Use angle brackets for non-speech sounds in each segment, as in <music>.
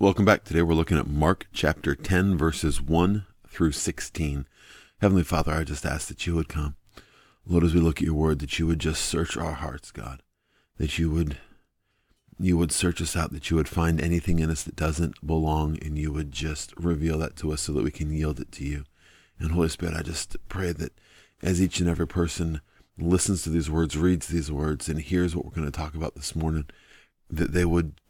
Welcome back. Today we're looking at Mark chapter 10, verses 1 through 16. Heavenly Father, I just ask that you would come. Lord, as we look at your word, that you would just search our hearts, God. That you would you would search us out, that you would find anything in us that doesn't belong, and you would just reveal that to us so that we can yield it to you. And Holy Spirit, I just pray that as each and every person listens to these words, reads these words, and hears what we're going to talk about this morning, that they would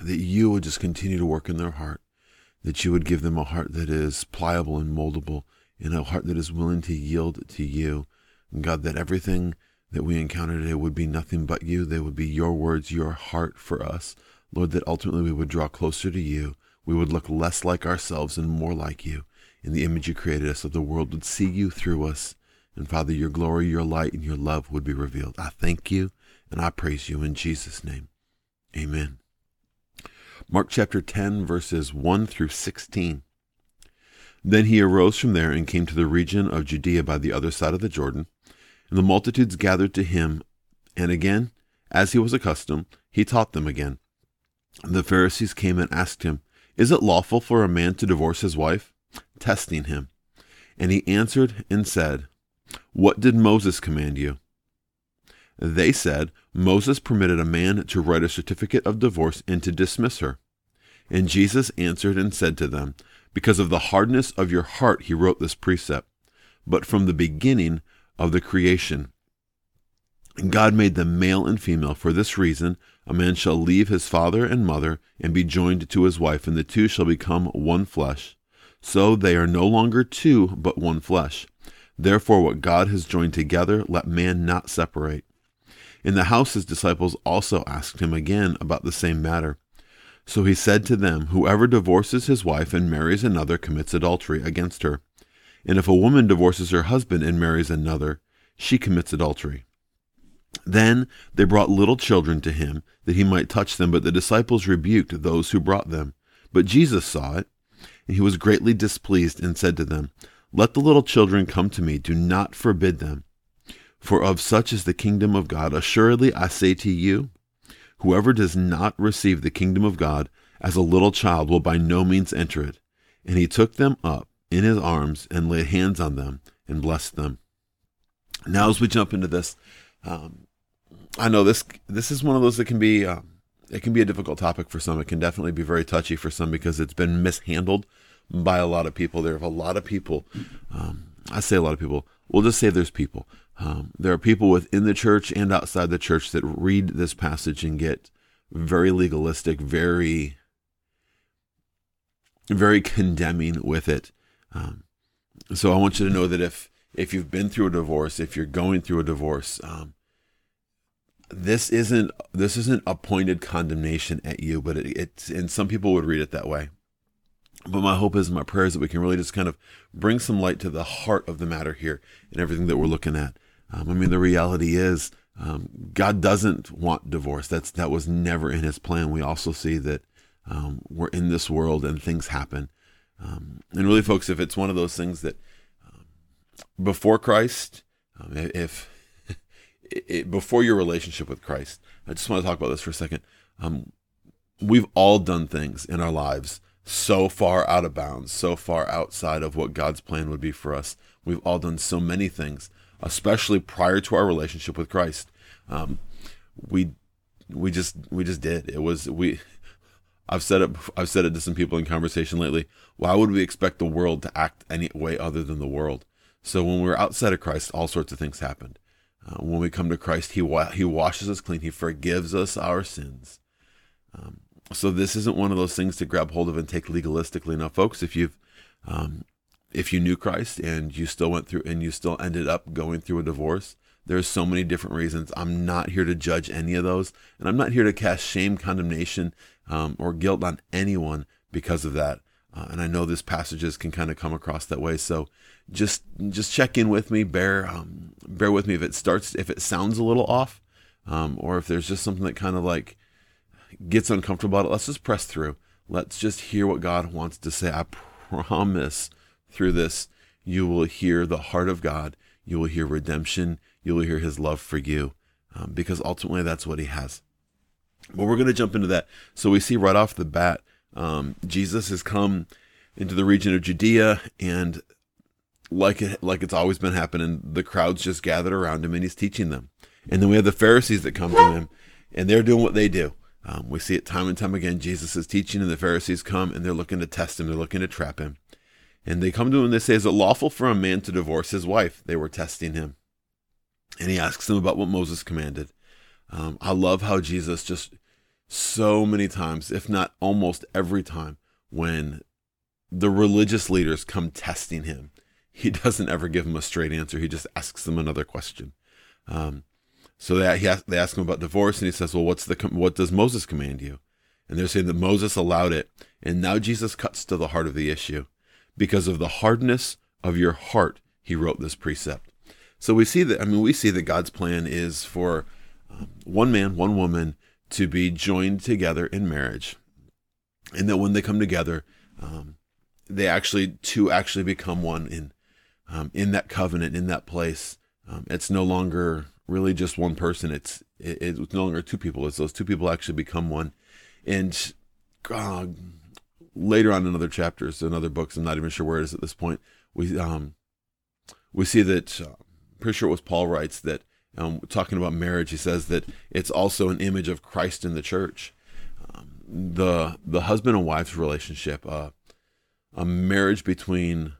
that you would just continue to work in their heart, that you would give them a heart that is pliable and moldable, and a heart that is willing to yield to you. And God, that everything that we encounter today would be nothing but you. They would be your words, your heart for us. Lord, that ultimately we would draw closer to you. We would look less like ourselves and more like you in the image you created us, so the world would see you through us. And Father, your glory, your light, and your love would be revealed. I thank you and I praise you in Jesus' name. Amen. Mark chapter 10, verses 1 through 16. Then he arose from there and came to the region of Judea by the other side of the Jordan. And the multitudes gathered to him, and again, as he was accustomed, he taught them again. The Pharisees came and asked him, Is it lawful for a man to divorce his wife? Testing him. And he answered and said, What did Moses command you? They said, Moses permitted a man to write a certificate of divorce and to dismiss her. And Jesus answered and said to them, Because of the hardness of your heart he wrote this precept. But from the beginning of the creation, God made them male and female. For this reason, a man shall leave his father and mother and be joined to his wife, and the two shall become one flesh. So they are no longer two, but one flesh. Therefore, what God has joined together, let man not separate. In the house, his disciples also asked him again about the same matter. So he said to them, Whoever divorces his wife and marries another commits adultery against her. And if a woman divorces her husband and marries another, she commits adultery. Then they brought little children to him, that he might touch them, but the disciples rebuked those who brought them. But Jesus saw it, and he was greatly displeased, and said to them, Let the little children come to me, do not forbid them for of such is the kingdom of God. Assuredly, I say to you, whoever does not receive the kingdom of God as a little child will by no means enter it. And he took them up in his arms and laid hands on them and blessed them. Now, as we jump into this, um, I know this this is one of those that can be um, it can be a difficult topic for some. It can definitely be very touchy for some because it's been mishandled by a lot of people. There are a lot of people. Um, I say a lot of people. We'll just say there's people um, there are people within the church and outside the church that read this passage and get very legalistic, very, very condemning with it. Um, so I want you to know that if if you've been through a divorce, if you're going through a divorce, um, this isn't this isn't a pointed condemnation at you, but it, it's and some people would read it that way. But my hope is, my prayer is that we can really just kind of bring some light to the heart of the matter here and everything that we're looking at. Um, I mean, the reality is, um, God doesn't want divorce. That's that was never in His plan. We also see that um, we're in this world and things happen. Um, and really, folks, if it's one of those things that um, before Christ, um, if <laughs> it, before your relationship with Christ, I just want to talk about this for a second. we've all done things in our lives so far out of bounds, so far outside of what God's plan would be for us. We've all done so many things especially prior to our relationship with Christ. Um, we we just we just did. It was we. I've said it. I've said it to some people in conversation lately. Why would we expect the world to act any way other than the world? So when we're outside of Christ, all sorts of things happened. Uh, when we come to Christ, He wa- He washes us clean. He forgives us our sins. Um, so this isn't one of those things to grab hold of and take legalistically. Now, folks, if you've um, if you knew Christ and you still went through and you still ended up going through a divorce, there's so many different reasons. I'm not here to judge any of those, and I'm not here to cast shame, condemnation, um, or guilt on anyone because of that. Uh, and I know this passages can kind of come across that way. So just just check in with me. Bear um, bear with me if it starts if it sounds a little off, um, or if there's just something that kind of like gets uncomfortable about it. Let's just press through. Let's just hear what God wants to say. I promise through this, you will hear the heart of God. You will hear redemption. You will hear his love for you um, because ultimately that's what he has. But we're going to jump into that. So we see right off the bat, um, Jesus has come into the region of Judea, and like it, like it's always been happening, the crowds just gathered around him, and he's teaching them. And then we have the Pharisees that come to him, and they're doing what they do. Um, we see it time and time again. Jesus is teaching, and the Pharisees come, and they're looking to test him. They're looking to trap him. And they come to him and they say, Is it lawful for a man to divorce his wife? They were testing him. And he asks them about what Moses commanded. Um, I love how Jesus just so many times, if not almost every time, when the religious leaders come testing him, he <laughs> doesn't ever give them a straight answer. He just asks them another question. Um, so they, he they ask him about divorce, and he says, "Well, what's the what does Moses command you?" And they're saying that Moses allowed it, and now Jesus cuts to the heart of the issue, because of the hardness of your heart. He wrote this precept. So we see that. I mean, we see that God's plan is for um, one man, one woman to be joined together in marriage, and that when they come together, um, they actually to actually become one in um, in that covenant, in that place. Um, it's no longer really just one person. It's it, it's no longer two people. It's those two people actually become one. And uh, later on in other chapters, in other books, I'm not even sure where it is at this point. We um we see that. Uh, pretty sure it was Paul writes that um, talking about marriage, he says that it's also an image of Christ in the church. Um, the the husband and wife's relationship, uh, a marriage between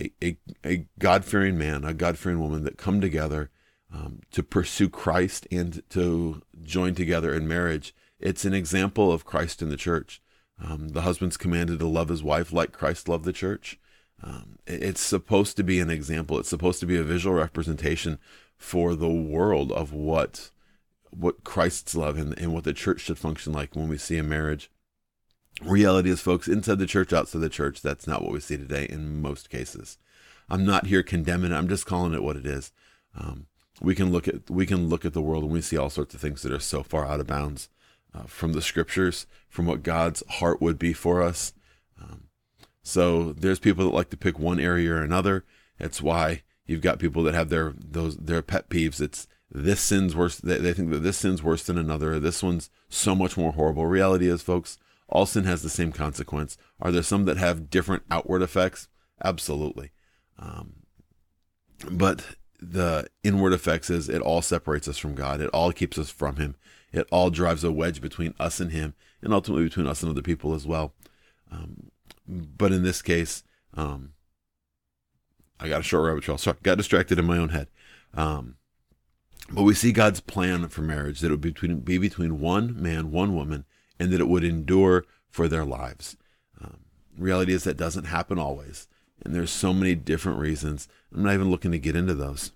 a, a, a God fearing man, a God fearing woman that come together um, to pursue Christ and to join together in marriage. It's an example of Christ in the church. Um, the husband's commanded to love his wife like Christ loved the church. Um, it's supposed to be an example. It's supposed to be a visual representation for the world of what what Christ's love and, and what the church should function like when we see a marriage. Reality is, folks, inside the church, outside the church, that's not what we see today in most cases. I'm not here condemning it. I'm just calling it what it is. Um, we can look at we can look at the world and we see all sorts of things that are so far out of bounds uh, from the scriptures, from what God's heart would be for us. Um, so there's people that like to pick one area or another. That's why you've got people that have their those their pet peeves. It's this sin's worse. They, they think that this sin's worse than another. This one's so much more horrible. Reality is, folks, all sin has the same consequence. Are there some that have different outward effects? Absolutely. Um, but the inward effects is it all separates us from God. It all keeps us from Him. It all drives a wedge between us and Him, and ultimately between us and other people as well. Um, but in this case, um, I got a short rabbit trail. Sorry, got distracted in my own head. Um, but we see God's plan for marriage that it would be between, be between one man, one woman, and that it would endure for their lives. Um, reality is that doesn't happen always. And there's so many different reasons. I'm not even looking to get into those.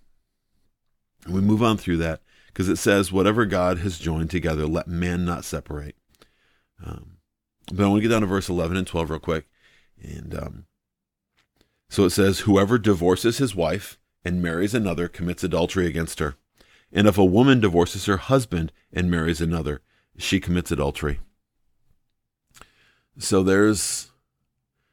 And we move on through that because it says, whatever God has joined together, let man not separate. Um, but I want to get down to verse 11 and 12 real quick. And um, so it says, Whoever divorces his wife and marries another commits adultery against her. And if a woman divorces her husband and marries another, she commits adultery. So there's,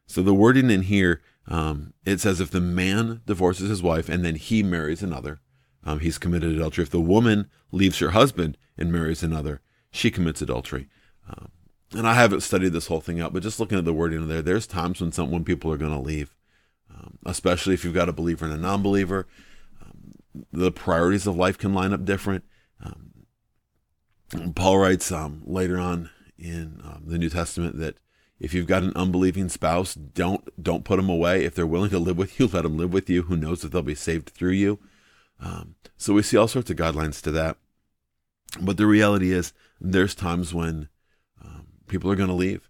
so the wording in here, um, it says if the man divorces his wife and then he marries another, um, he's committed adultery. If the woman leaves her husband and marries another, she commits adultery. Um, and I haven't studied this whole thing out, but just looking at the wording there, there's times when some when people are going to leave, um, especially if you've got a believer and a non-believer. Um, the priorities of life can line up different. Um, Paul writes later on in the New Testament that if you've got an unbelieving spouse, don't don't put them away. If they're willing to live with you, <laughs> let them live with you. Who knows if they'll be saved through you? Um, so we see all sorts of guidelines to that. But the reality is, there's times when people are going to leave.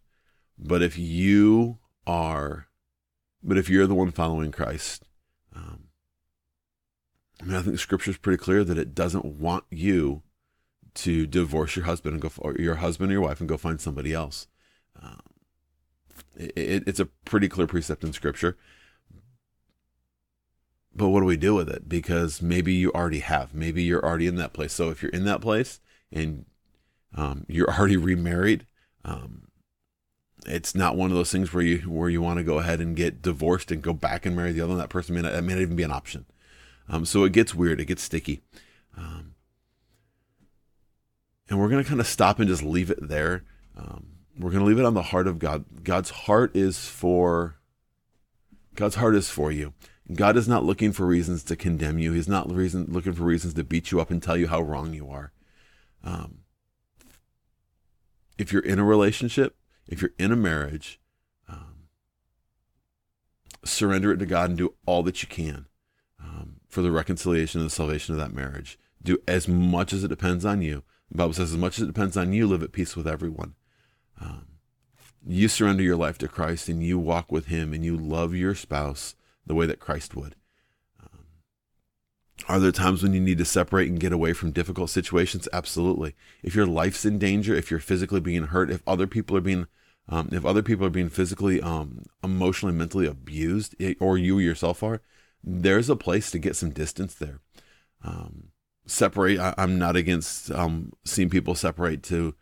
But if you are, but if you're the one following Christ, um, I mean, I think scripture is pretty clear that it doesn't want you to divorce your husband and go, or your husband or your wife and go find somebody else. Um, it, it, it's a pretty clear precept in scripture. But what do we do with it? Because maybe you already have. Maybe you're already in that place. So if you're in that place and um, you're <laughs> already remarried, um, it's not one of those things where you where you want to go ahead and get divorced and go back and marry the other one. That person may not, that may not even be an option. Um, so it gets weird. It gets sticky. Um, and we're going to kind of stop and just leave it there. Um, we're going to leave it on the heart of God. God's heart is for God's heart is for you. God is not looking for reasons to condemn you. He's not reason, looking for reasons to beat you up and tell you how wrong you are. Um, if you're in a relationship, if you're in a marriage, um, surrender it to God and do all that you can um, for the reconciliation and the salvation of that marriage. Do as much as it depends on you. The Bible says, as much as it depends on you, live at peace with everyone. Um, you surrender your life to Christ and you walk with Him and you love your spouse the way that Christ would. Um, are there times when you need to separate and get away from difficult situations? Absolutely. If your life's in danger, if you're physically being hurt, if other people are being um, if other people are being physically, um, emotionally, mentally abused, or you yourself are, there's a place to get some distance there. Um, separate. I, am not against um, seeing people separate to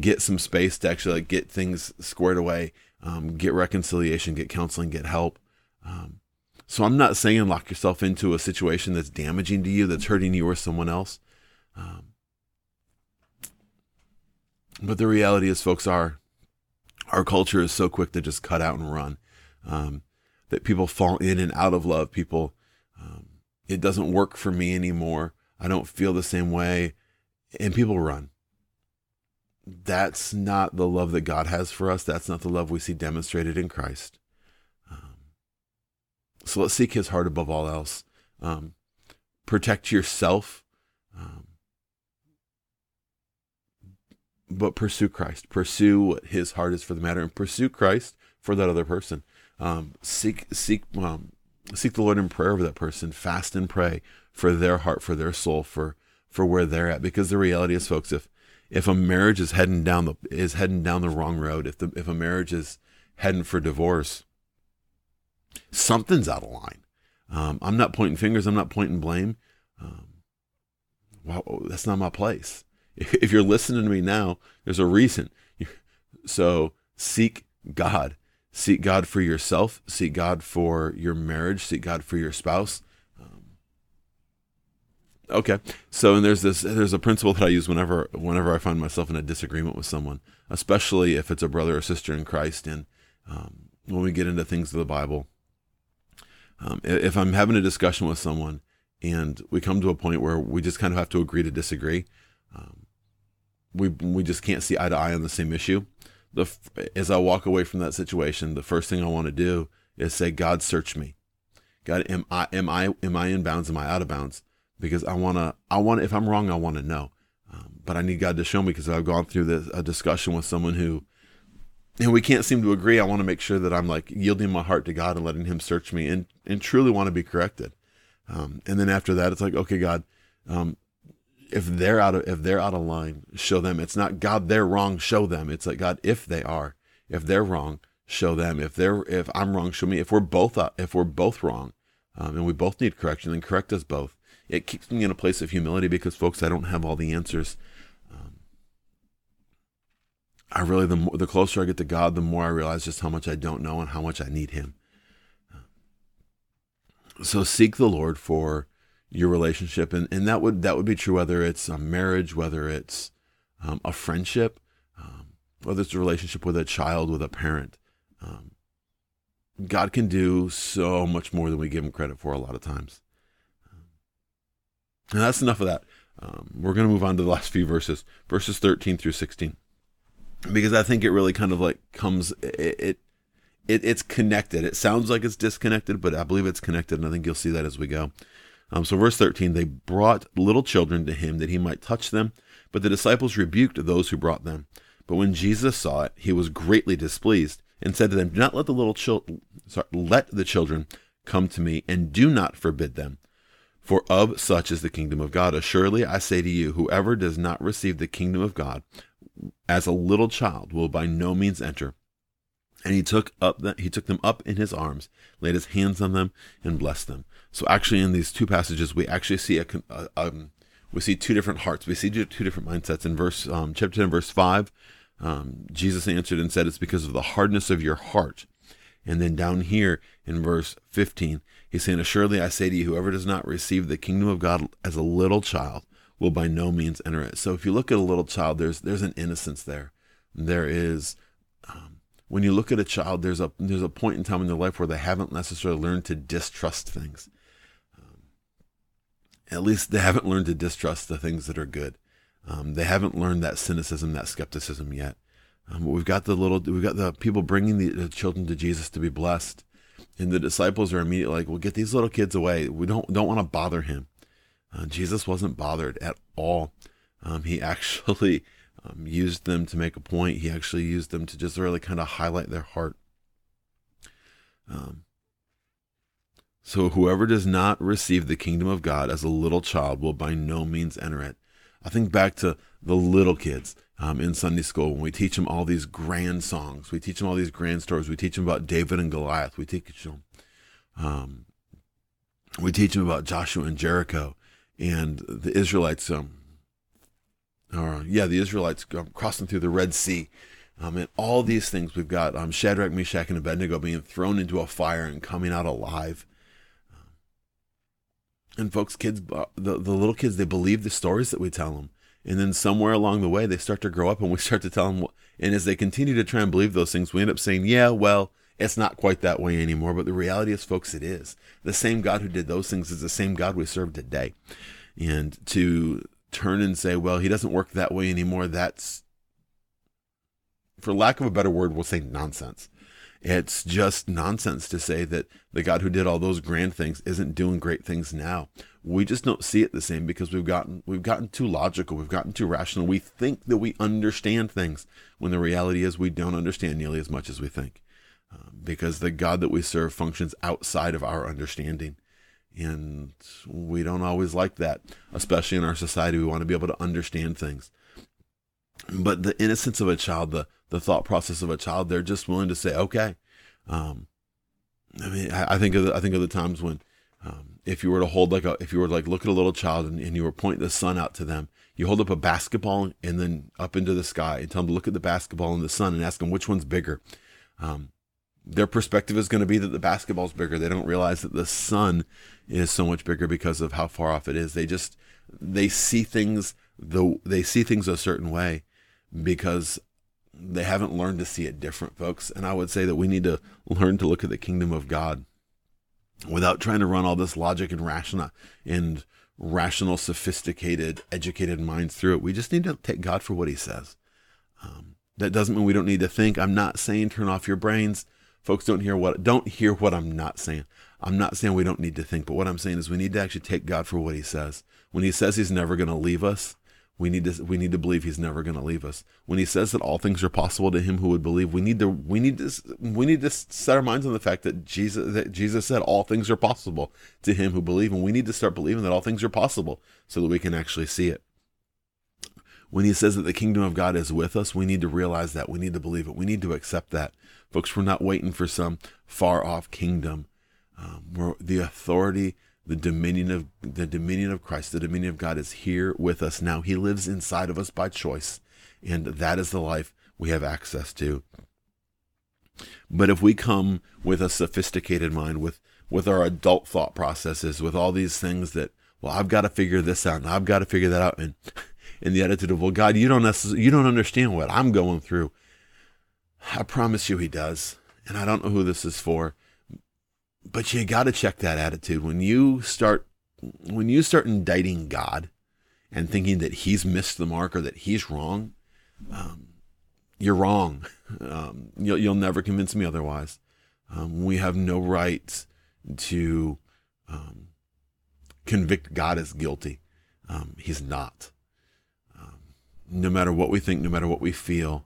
get some space to actually like, get things squared away, um, get reconciliation, get counseling, get help. Um, so I'm not saying lock yourself into a situation that's damaging to you, that's hurting you or someone else. Um, but the reality is, folks, our our culture is so quick to just cut out and run um, that people fall in and out of love. People, um, it doesn't work for me anymore. I don't feel the same way, and people run. That's not the love that God has for us. That's not the love we see demonstrated in Christ. So let's seek his heart above all else. Um, protect yourself, um, but pursue Christ. Pursue what his heart is for the matter, and pursue Christ for that other person. Um, seek seek um, seek the Lord in prayer over that person. Fast and pray for their heart, for their soul, for for where they're at. Because the reality is, folks, if if a marriage is heading down the is heading down the wrong road, if the if a marriage is heading for divorce, something's out of line. Um, I'm not pointing fingers. I'm not pointing blame. Um, well, that's not my place. <laughs> If you're listening to me now, there's a reason. <laughs> So seek God. Seek God for yourself. Seek God for your marriage. Seek God for your spouse. Okay. So, and there's this. There's a principle that I use whenever whenever I find myself in a disagreement with someone, especially if it's a brother or sister in Christ, and um, when we get into things of the Bible um, if I'm having a discussion with someone and we come to a point where we just kind of have to agree to disagree, um, we we just can't see eye to eye on the same issue. The as I walk away from that situation, the first thing I want to do is say, God, search me. God, am I am I am I in bounds? Am I out of bounds? Because I wanna I want if I'm wrong, I want to know. Um, but I need God to show me because I've gone through this, a discussion with someone who and we can't seem to agree, I want to make sure that I'm like yielding my heart to God and letting Him search me and, and truly want to be corrected. Um, and then after that, it's like, okay, God, um, if they're out of if they're out of line, show them. It's not God, they're wrong, show them. It's like God, if they are, if they're wrong, show them. If they're if I'm wrong, show me. If we're both if we're both wrong, um, and we both need correction, then correct us both. It keeps me in a place of humility because, folks, I don't have all the answers. I really the more, the closer I get to God, the more I realize just how much I don't know and how much I need Him. So seek the Lord for your relationship, and, and that would that would be true whether it's a marriage, whether it's um, a friendship, um, whether it's a relationship with a child, with a parent. Um, God can do so much more than we give Him credit for a lot of times. And that's enough of that. Um, we're going to move on to the last few verses, verses 13 through 16 because I think it really kind of like comes it, it, it it's connected. It sounds like it's disconnected, but I believe it's connected, and I think you'll see that as we go. Um, so verse 13, they brought little children to him that he might touch them, but the disciples rebuked those who brought them. But when Jesus saw it, he was greatly displeased and said to them, Do not let the little children, let the children come to me, and do not forbid them. For of such is the kingdom of God. Assuredly, I say to you, whoever does not receive the kingdom of God as a little child will by no means enter. And he took up the, he took them up in his arms, laid his hands on them, and blessed them. So actually, in these two passages, we actually see a, a um, we see two different hearts. We see two different mindsets. In verse um, chapter ten, verse five, um, Jesus answered and said, "It's because of the hardness of your heart." And then down here in verse fifteen, he's saying, "Assuredly, I say to you, whoever does not receive the kingdom of God as a little child will by no means enter it. So if you look at a little child, there's there's an innocence there. There is um, when you look at a child, there's a there's a point in time in their life where they haven't necessarily learned to distrust things. Um, at least they haven't learned to distrust the things that are good. Um, they haven't learned that cynicism, that skepticism yet. Um, we've got the little, we've got the people bringing the, the, children to Jesus to be blessed, and the disciples are immediately like, "Well, get these little kids away. We don't don't want to bother him." Uh, Jesus wasn't bothered at all. Um, he <laughs> actually um, used them to make a point. He actually used them to just really kind of highlight their heart. Um, so whoever does not receive the kingdom of God as a little child will by no means enter it. I think back to the little kids um, in Sunday school when we teach them all these grand songs. We teach them all these grand stories. We teach them about David and Goliath. We teach them, um, we teach them about Joshua and Jericho and the Israelites. Um, or yeah, the Israelites crossing through the Red Sea. Um, and all these things we've got um, Shadrach, Meshach, and Abednego being thrown into a fire and coming out alive and folks, kids, uh, the, the little kids, they believe the stories that we tell them. And then somewhere along the way, they start to grow up and we start to tell them. And as they continue to try and believe those things, we end up saying, yeah, well, it's not quite that way anymore. But the reality is, folks, it is. The same God who did those things is the same God we serve today. And to turn and say, well, he doesn't work that way anymore, that's, for lack of a better word, we'll say nonsense. It's just nonsense to say that the God who did all those grand things isn't doing great things now. We just don't see it the same because we've gotten we've gotten too logical, we've gotten too rational. We think that we understand things when the reality is we don't understand nearly as much as we think. Uh, because the God that we serve functions outside of our understanding. And we don't always like that, especially in our society. We want to be able to understand things. But the innocence of a child, the the thought process of a child. They're just willing to say, okay. Um, I mean, I, I, think of the, I think of the times when, um, if you were to hold like a, if you were to like look at a little child and, and you were pointing the sun out to them, you hold up a basketball and then up into the sky and tell them to look at the basketball and the sun and ask them which one's bigger. Um, their perspective is going to be that the basketball's bigger. They don't realize that the sun is so much bigger because of how far off it is. They just they see things the they see things a certain way because they haven't learned to see it different, folks. And I would say that we need to learn to look at the kingdom of God without trying to run all this logic and rational and rational, sophisticated, educated minds through it. We just need to take God for what He says. Um, that doesn't mean we don't need to think. I'm not saying turn off your brains. Folks, don't hear what don't hear what I'm not saying. I'm not saying we don't need to think, but what I'm saying is we need to actually take God for what He says. When He says He's never going to leave us, we need to we need to believe he's never going to leave us. When he says that all things are possible to him who would believe, we need to we need to we need to set our minds on the fact that Jesus that Jesus said all things are possible to him who believe, and we need to start believing that all things are possible so that we can actually see it. When he says that the kingdom of God is with us, we need to realize that. We need to believe it. We need to accept that. Folks, we're not waiting for some far off kingdom. Um, where the authority the dominion of the dominion of Christ, the dominion of God is here with us now. He lives inside of us by choice, and that is the life we have access to. But if we come with a sophisticated mind, with with our adult thought processes, with all these things that, well, I've got to figure this out, and I've got to figure that out, and <laughs> in the attitude of, well, God, you don't necessarily, you don't understand what I'm going through. I promise you, He does, and I don't know who this is for but you got to check that attitude when you start when you start indicting God and thinking that He's missed the mark or that He's wrong. Um, you're wrong. <laughs> Um, you'll, you'll never convince me otherwise. Um, we have no right to um, convict God as guilty. Um, he's not. Um, no matter what we think, no matter what we feel,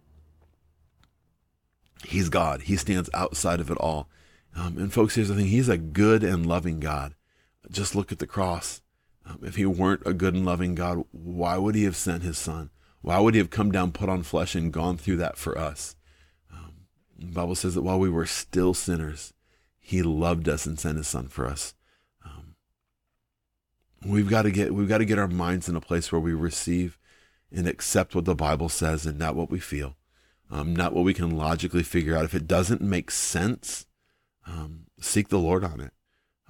He's God. He stands outside of it all. Um, and folks, here's the thing: He's a good and loving God. Just look at the cross. Um, if He weren't a good and loving God, why would He have sent His Son? Why would He have come down, put on flesh, and gone through that for us? Um, the Bible says that while we were still sinners, He loved us and sent His Son for us. Um, we've got to get we've got to get our minds in a place where we receive and accept what the Bible says, and not what we feel, um, not what we can logically figure out. If it doesn't make sense um, seek the Lord on it.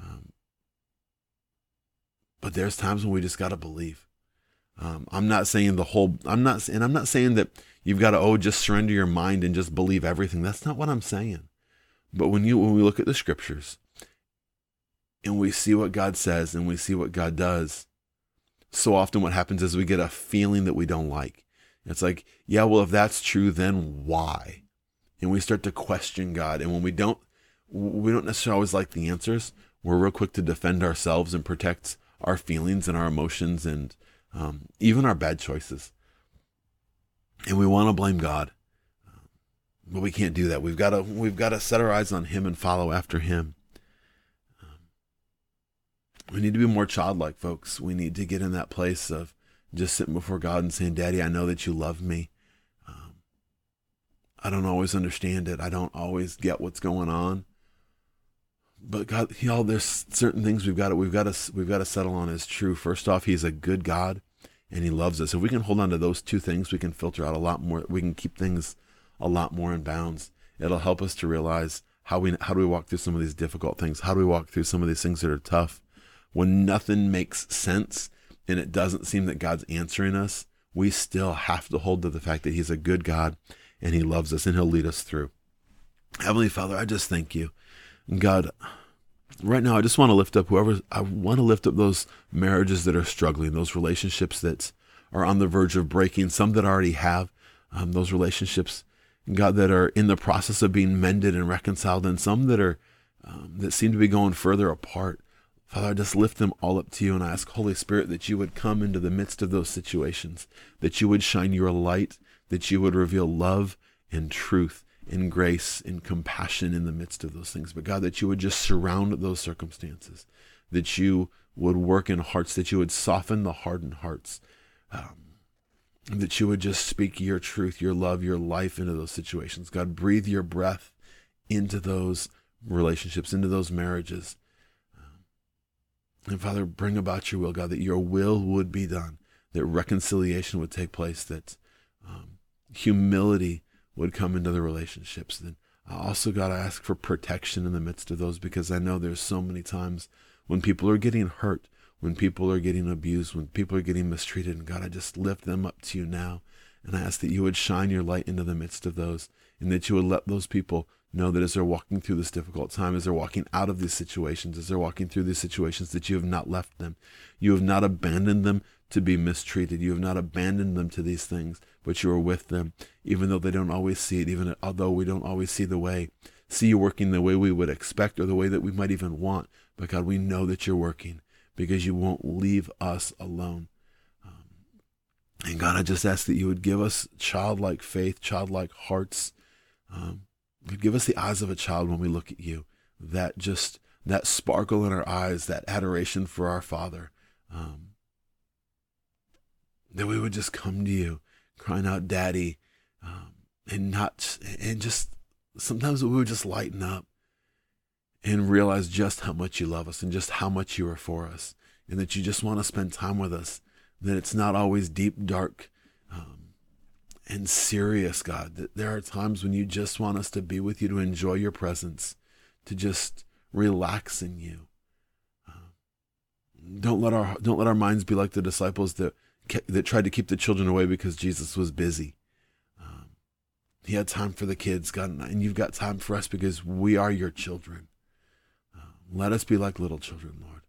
Um, but there's times when we just got to believe. Um, I'm not saying the whole. I'm not, and I'm not saying that you've got to oh just surrender your mind and just believe everything. That's not what I'm saying. But when you when we look at the scriptures and we see what God says and we see what God does, so often what happens is we get a feeling that we don't like. It's like, yeah, well, if that's true, then why? And we start to question God. And when we don't, we don't necessarily always like the answers. We're real quick to defend ourselves and protect our feelings and our emotions and um, even our bad choices. And we want to blame God, but we can't do that. We've got to we've got to set our eyes on Him and follow after Him. We need to be more childlike, folks. We need to get in that place of just sitting before God and saying, Daddy, I know that you love me. Um, I don't always understand it. I don't always get what's going on. But God, y'all, there's certain things we've got to we've got to we've got to settle on as true. First off, He's a good God, and He loves us. If we can hold on to those two things, we can filter out a lot more. We can keep things a lot more in bounds. It'll help us to realize how we how do we walk through some of these difficult things. How do we walk through some of these things that are tough? when nothing makes sense and it doesn't seem that God's answering us, we still have to hold to the fact that He's a good God and He loves us and He'll lead us through. Heavenly Father, I just thank you. God, right now, I just want to lift up whoever, I want to lift up those marriages that are struggling, those relationships that are on the verge of breaking, some that already have, um, those relationships, God, that are in the process of being mended and reconciled, and some that are, um, that seem to be going further apart. Father, I just lift them all up to you and I ask, Holy Spirit, that you would come into the midst of those situations, that you would shine your light, that you would reveal love and truth and grace in compassion in the midst of those things. But God, that you would just surround those circumstances, that you would work in hearts, that you would soften the hardened hearts, um, that you would just speak your truth, your love, your life into those situations. God, breathe your breath into those relationships, into those marriages. And Father, bring about your will, God, that your will would be done, that reconciliation would take place, that um, humility would come into the relationships. Then I also, got to ask for protection in the midst of those because I know there's so many times when people are getting hurt, when people are getting abused, when people are getting mistreated. And God, I just lift them up to you now. And I ask that you would shine your light into the midst of those and that you would let those people know that as they're walking through this difficult time, as they're walking out of these situations, as they're walking through these situations, that you have not left them. You have not abandoned them to be mistreated. You have not abandoned them to these things, but you are with them, even though they don't always see it, even although we don't always see the way, see you working the way we would expect or the way that we might even want. But God, we know that you're working because you won't leave us alone. Um, and God, I just ask that you would give us childlike faith, childlike hearts. Um, give us the eyes of a child when we look at you. That just that sparkle in our eyes, that adoration for our Father. Um, that we would just come to you, crying out, "Daddy," um, and not and just sometimes we would just lighten up and realize just how much you love us and just how much you are for us, and that you just want to spend time with us. That it's not always deep, dark. Um, and serious, God. That there are times when you just want us to be with you, to enjoy your presence, to just relax in you. Uh, don't let our don't let our minds be like the disciples that that tried to keep the children away because Jesus was busy. Um, he had time for the kids, God, and you've got time for us because we are your children. Uh, let us be like little children, Lord.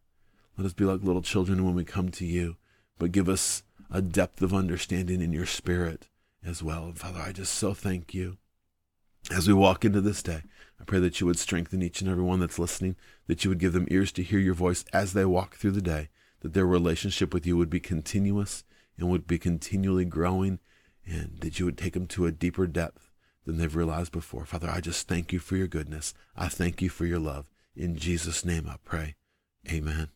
Let us be like little children when we come to you, but give us a depth of understanding in your spirit as well. And Father, I just so thank you. As we walk into this day, I pray that you would strengthen each and every one that's listening, that you would give them ears to hear your voice as they walk through the day, that their relationship with you would be continuous and would be continually growing, and that you would take them to a deeper depth than they've realized before. Father, I just thank you for your goodness. I thank you for your love. In Jesus' name I pray. Amen.